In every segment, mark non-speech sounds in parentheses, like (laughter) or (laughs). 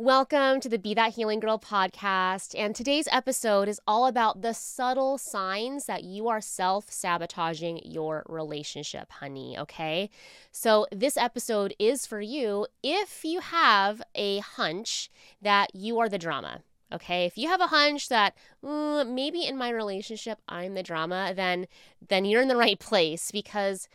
Welcome to the Be That Healing Girl podcast. And today's episode is all about the subtle signs that you are self sabotaging your relationship, honey. Okay. So, this episode is for you if you have a hunch that you are the drama. Okay, if you have a hunch that uh, maybe in my relationship I'm the drama, then then you're in the (laughs) right place because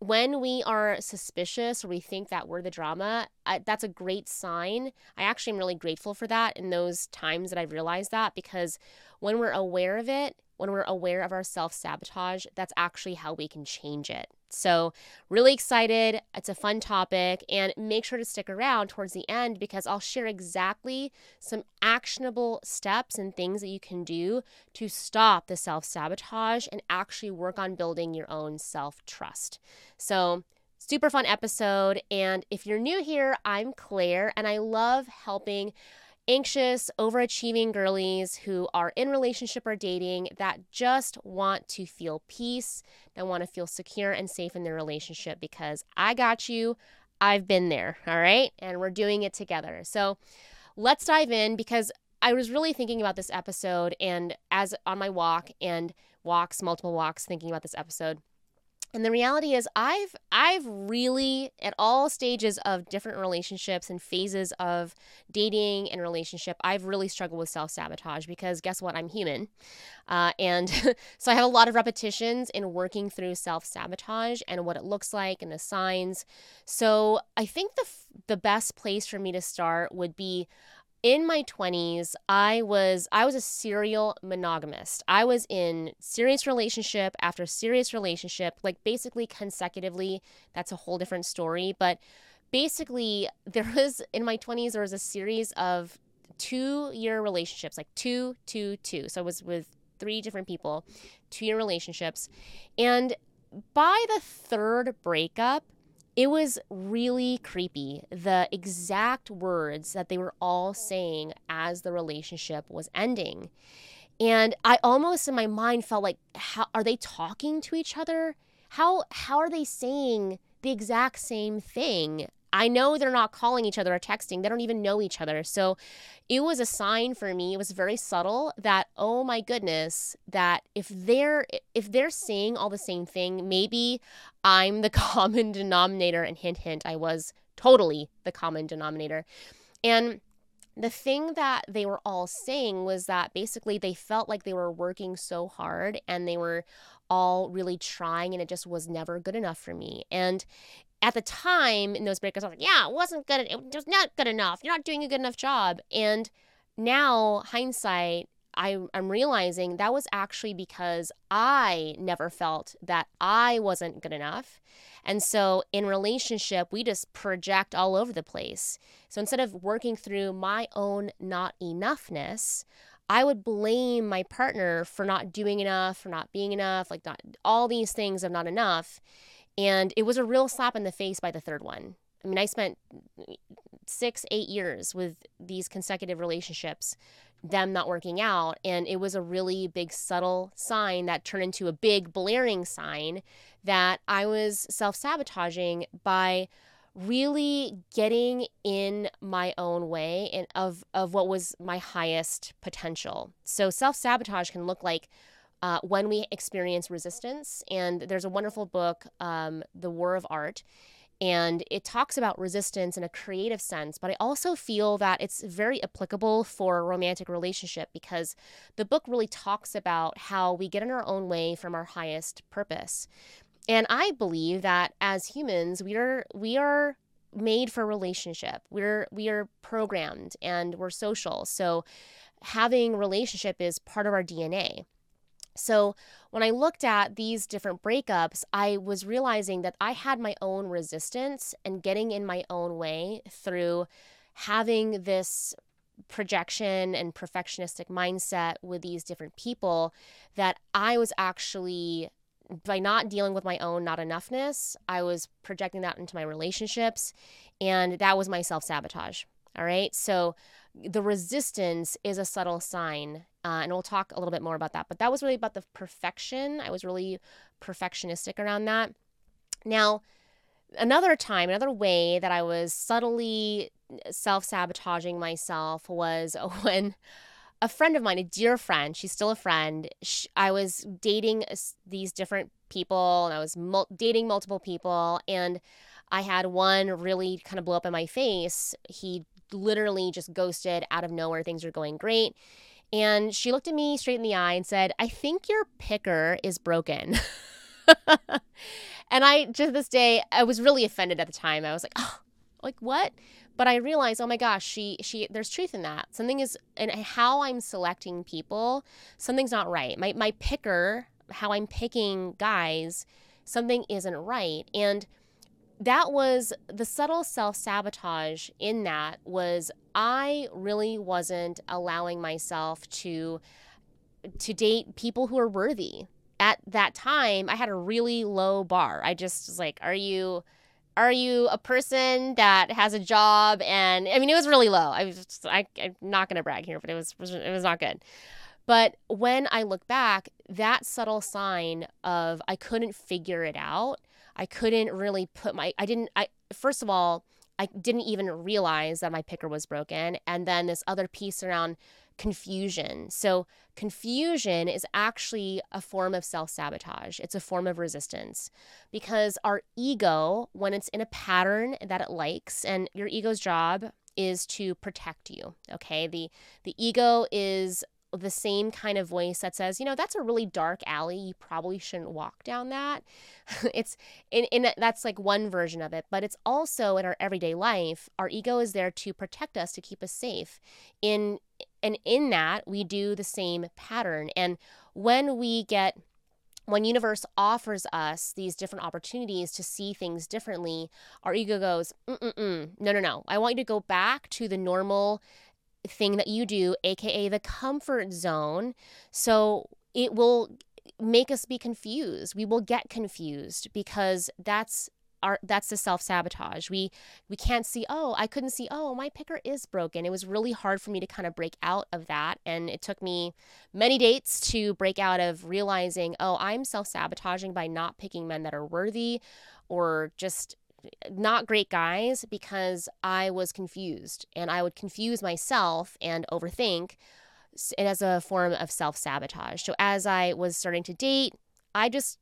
when we are suspicious or we think that we're the drama, I, that's a great sign. I actually am really grateful for that in those times that I've realized that because when we're aware of it, when we're aware of our self sabotage, that's actually how we can change it. So, really excited. It's a fun topic, and make sure to stick around towards the end because I'll share exactly some actionable steps and things that you can do to stop the self sabotage and actually work on building your own self trust. So, super fun episode. And if you're new here, I'm Claire, and I love helping anxious, overachieving girlies who are in relationship or dating that just want to feel peace, that want to feel secure and safe in their relationship because I got you. I've been there, all right? And we're doing it together. So let's dive in because I was really thinking about this episode and as on my walk and walks, multiple walks, thinking about this episode. And the reality is I've I've really at all stages of different relationships and phases of dating and relationship, I've really struggled with self-sabotage because guess what? I'm human. Uh, and (laughs) so I have a lot of repetitions in working through self-sabotage and what it looks like and the signs. So I think the the best place for me to start would be in my 20s i was i was a serial monogamist. I was in serious relationship after serious relationship like basically consecutively. That's a whole different story but basically (laughs) there was in my 20s there was a series of two year relationships like two two two. So i was with three different people two year relationships. And by the third breakup it was really creepy. The exact words that they were all saying as the relationship was ending. And I almost in my mind felt like how are they talking to each other? How how are they saying the exact same thing I know they're not calling each other or texting. They don't even know each other. So it was a sign for me. It was very subtle that oh my goodness, that if they're if they're saying all the same thing, maybe I'm the (laughs) common denominator and hint hint I was totally the common denominator. And the thing that they were all saying was that basically they felt like they were working so hard and they were all really trying and it just was never good enough for me. And at the time in those breakups, I was like, yeah, it wasn't good. It was not good enough. You're not doing a good enough job. And now, hindsight, I, I'm realizing that was actually because I never felt that I wasn't good enough. And so in relationship, we just project all over the place. So instead of working through my own not enoughness, I would blame my partner for not doing enough, for not being enough, like not all these things of not enough. And it was a real slap in the face by the third one. I mean, I spent six, eight years with these consecutive relationships, them not working out. And it was a really big, subtle sign that turned into a big, blaring sign that I was self sabotaging by really getting in my own way and of, of what was my highest potential. So self sabotage can look like uh, when we experience resistance. And there's a wonderful book, um, The War of Art, and it talks about resistance in a creative sense. But I also feel that it's very applicable for a romantic relationship because the book really talks about how we get in our own way from our highest purpose. And I believe that as humans, we are we are made for relationship. We're we are programmed and we're social. So having relationship is part of our DNA. So, when I looked at these different breakups, I was realizing that I had my own resistance and getting in my own way through having this projection and perfectionistic mindset with these different people that I was actually by not dealing with my own not enoughness, I was projecting that into my relationships and that was my self-sabotage. All right? So the resistance is a subtle sign. Uh, and we'll talk a little bit more about that. But that was really about the perfection. I was really perfectionistic around that. Now, another time, another way that I was subtly self sabotaging myself was (laughs) when a friend of mine, a dear friend, she's still a friend. She, I was dating these different people and I was mul- dating multiple people. And I had one really kind of blow up in my face. He literally just ghosted out of nowhere. Things are going great. And she looked at me straight in the eye and said, I think your picker is broken. (laughs) and I, to this day, I was really offended at the time. I was like, oh, like what? but I realized, oh my gosh, she she there's truth in that. Something is and how I'm selecting people, something's not right. My my picker, how I'm picking guys, something isn't right. And that was the subtle self-sabotage in that was I really wasn't allowing myself to to date people who are worthy. At that time, I had a really low bar. I just was like, are you are you a person that has a job and i mean it was really low i was just, I, i'm not going to brag here but it was it was not good but when i look back that subtle sign of i couldn't figure it out i couldn't really put my i didn't i first of all i didn't even realize that my picker was broken. And then this other piece around confusion. So, confusion is actually a form of self sabotage, it's a form of resistance because our ego, when it's in a pattern that it likes, and your ego's job is to protect you okay? The the ego is the same kind of voice that says, you know, that's a really dark alley. You probably shouldn't walk down that. (laughs) it's in, in that's like one version of it, but it's also in our everyday life. Our ego is there to protect us, to keep us safe. In and in that, we do the same pattern. And when we get when universe offers us these different opportunities to see things differently, our ego goes, Mm-mm-mm. no, no, no. I want you to go back to the normal thing that you do, aka the comfort zone. So it will make us be confused. We will get confused because that's our that's the self-sabotage. We we can't see, oh, I couldn't see, oh, my picker is broken. It was really hard for me to kind of break out of that and it took me many dates to break out of realizing, oh, I'm self-sabotaging by not picking men that are worthy or just not great guys because I was confused and I would confuse myself and overthink it as a form of self sabotage. So as I was starting to date, I just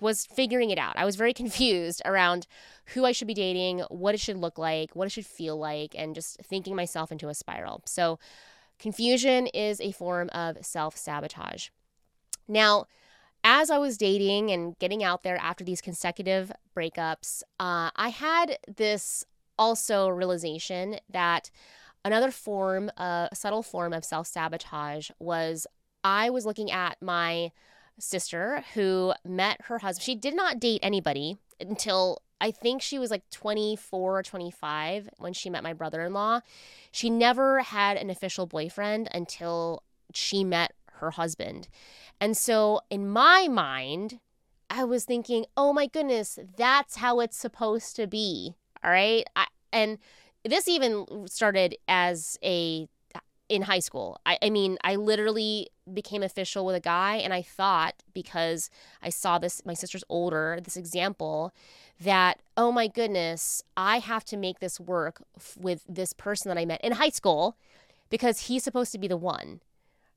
was figuring it out. I was very (laughs) confused around who I should be dating, what it should look like, what it should feel like, and just thinking myself into a spiral. So, confusion is a form of self sabotage. Now, as I was dating and getting out there after these consecutive breakups, uh, I had this also realization that another form, a uh, subtle form of self sabotage was I was looking at my sister who met her husband. She did not date anybody until I think she was like 24 or 25 when she met my brother in law. She never had an official boyfriend until she met her husband. And so in my mind, I was thinking, oh my goodness, that's how it's supposed to be. All right. I, and this even started as a in high school. I, I mean, I literally became official with a guy, and I thought because I saw this, my sister's older, this example, that, oh my goodness, I have to make this work f- with this person that I met in high school because he's supposed to be the one.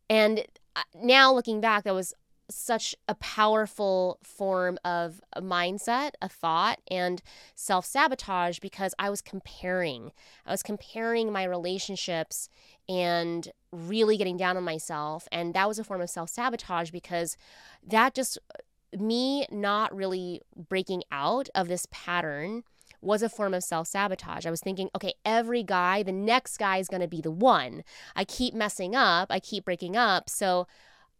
And uh, now looking back, that was such a powerful form of a mindset, a thought, and self sabotage because I was comparing. I was comparing my relationships and really getting down on myself. And that was a form of self sabotage because that just, uh, me not really breaking out of this pattern was a form of self sabotage. I was thinking, okay, every guy, the next guy is going to be the one. I keep messing up, I keep breaking up. So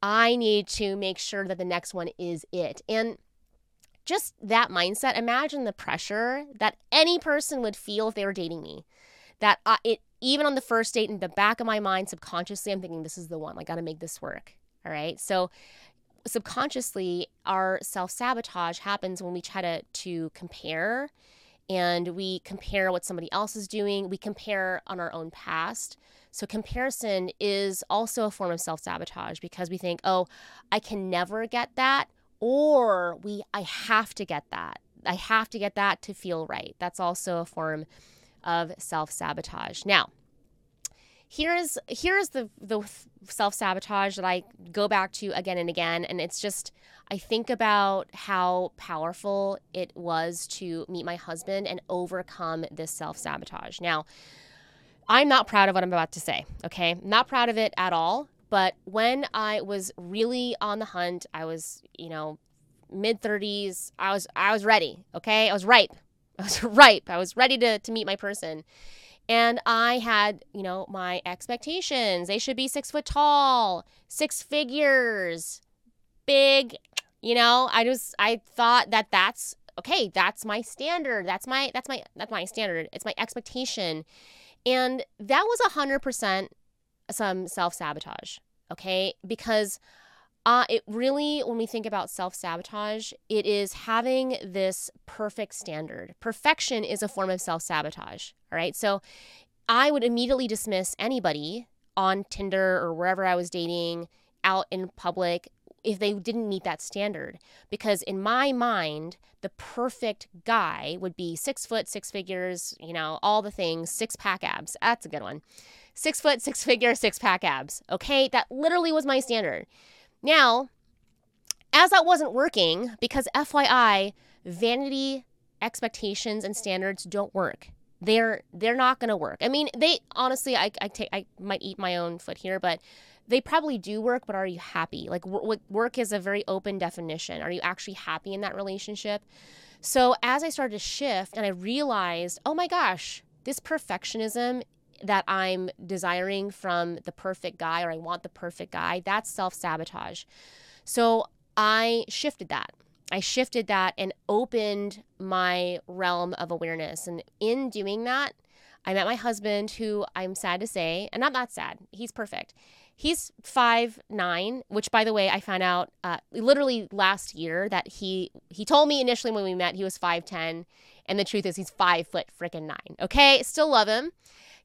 I need to make sure that the next one is it. And just that mindset, imagine the pressure that any person would feel if they were dating me. That I, it, even on the first date, in the back of my mind, subconsciously, I'm thinking, this is the one. I got to make this work. All right. So, subconsciously, our self sabotage happens when we try to, to compare and we compare what somebody else is doing. We compare on our own past. So comparison is also a form of self-sabotage because we think, "Oh, I can never get that," or we I have to get that. I have to get that to feel right. That's also a form of self sabotage. Now, here's here's the the self sabotage that I go back to again and again, and it's just I think about how powerful it was to meet my husband and overcome this self sabotage. Now, I'm not proud of what I'm about to say. Okay, not proud of it at all. But when I was really on the hunt, I was you know mid 30s. I was I was ready. Okay, I was ripe. (laughs) I was ripe. I was ready to to meet my person. And I had, you know, my expectations. They should be six foot tall, six figures, big. You know, I just I thought that that's okay. That's my standard. That's my that's my that's my standard. It's my expectation, and that was a hundred percent some self sabotage. Okay, because uh, it really, when we think about self sabotage, it is having this perfect standard. Perfection is a form of self sabotage. All right. So I would immediately dismiss anybody on Tinder or wherever I was dating out in public if they didn't meet that standard. Because in my mind, the perfect guy would be six foot, six figures, you know, all the things, six pack abs. That's a good one. Six foot, six figure, six pack abs. Okay. That literally was my standard. Now, as that wasn't working, because FYI, vanity expectations and standards don't work. They're they're not to work. I mean, they honestly, I I take I might eat my own foot here, but they probably do work. But are you happy? Like work is a very open definition. Are you actually happy in that relationship? So as I started to shift, and I realized, oh my gosh, this perfectionism that I'm desiring from the perfect guy or I want the perfect guy, that's self sabotage. So I shifted that. I shifted that and opened my realm of awareness. And in doing that, I met my husband, who I'm sad to say, and not sad, he's perfect. He's five nine, which by the way, I found out uh, literally last year that he he told me initially when we met he was five ten, and the truth is he's five foot freaking nine. Okay, still love him.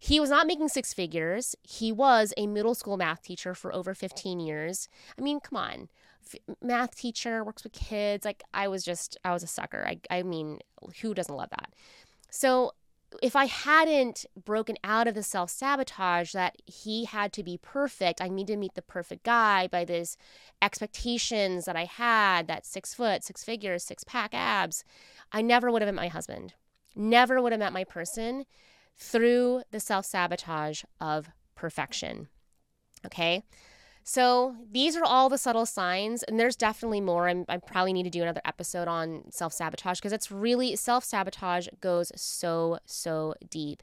He was not making six figures. He was a middle school math teacher for over 15 years. I mean, come on. F- math teacher, works with kids. Like, I was just, I was a sucker. I, I mean, who doesn't love that? So, if I hadn't broken out of the self sabotage that he had to be perfect, I need to meet the perfect guy by these expectations that I had that six foot, six figures, six pack abs, I never would have met my husband. Never would have met my person through the self sabotage of perfection. Okay. So these are all the subtle signs, and there's definitely more. I'm, I probably need to do another episode on self sabotage because it's really self sabotage goes so, so deep.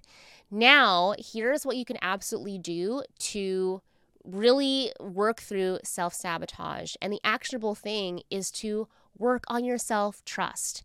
Now, here's what you can absolutely do to really work through self sabotage. And the actionable thing is to work on your self trust.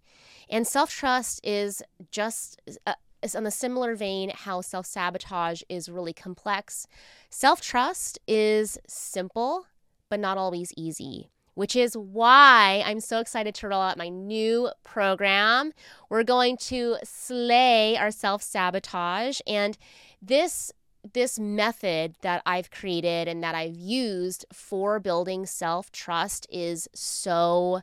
And self trust is just uh, on the similar vein how self sabotage is really complex. Self trust is simple, but not always easy, which is why I'm so excited to roll out my new program. We're going to slay our self sabotage. And this this method that I've created and that I've used for building self trust is so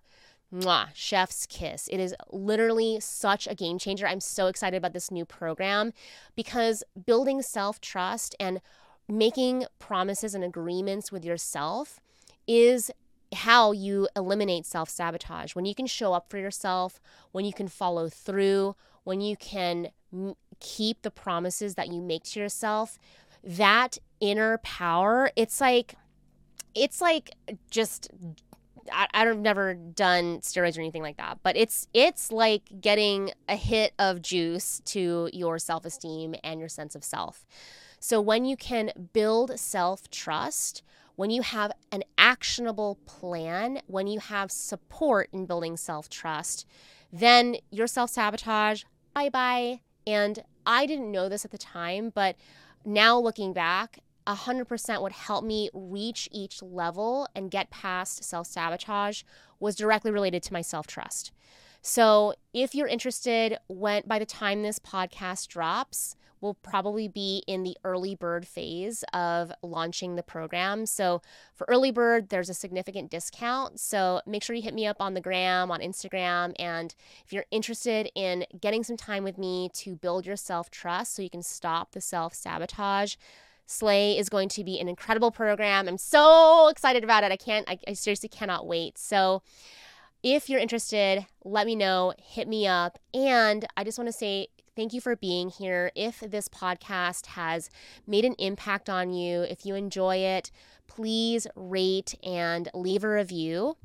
Mwah, chef's kiss. It is literally such a game changer. I'm so excited about this new program because building self trust and making promises and agreements with yourself is how you eliminate self sabotage. When you can show up for yourself, when you can follow through, when you can m- keep the promises that you make to yourself, that inner power, it's like, it's like just I, I've never done steroids or anything like that, but it's it's like getting a hit of juice to your self esteem and your sense of self. So when you can build self trust, when you have an actionable plan, when you have support in building self trust, then your self sabotage, bye bye. And I didn't know this at the time, but now looking back, 100% would help me reach each level and get past self sabotage was directly related to my self trust. So if you're interested, when by the time this podcast drops, we'll probably be in the early bird phase of launching the program. So for early bird, there's a significant discount. So make sure you hit me up on the gram, on Instagram. And if you're interested in getting some time with me to build your self trust so you can stop the self sabotage, Slay is going to be an incredible program. I'm so excited about it. I can't, I, I seriously cannot wait. So, if you're interested, let me know, hit me up. And I just want to say thank you for being here. If this podcast has made an impact on you, if you enjoy it, please rate and leave a review.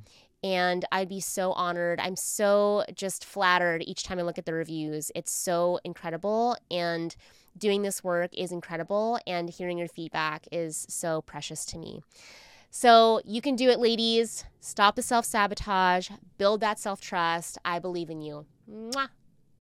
And I'd be so honored. I'm so just flattered each time I look at the reviews. It's so incredible. And doing this work is incredible. And hearing your feedback is so precious to me. So you can do it, ladies. Stop the self sabotage, build that self trust. I believe in you. Mwah.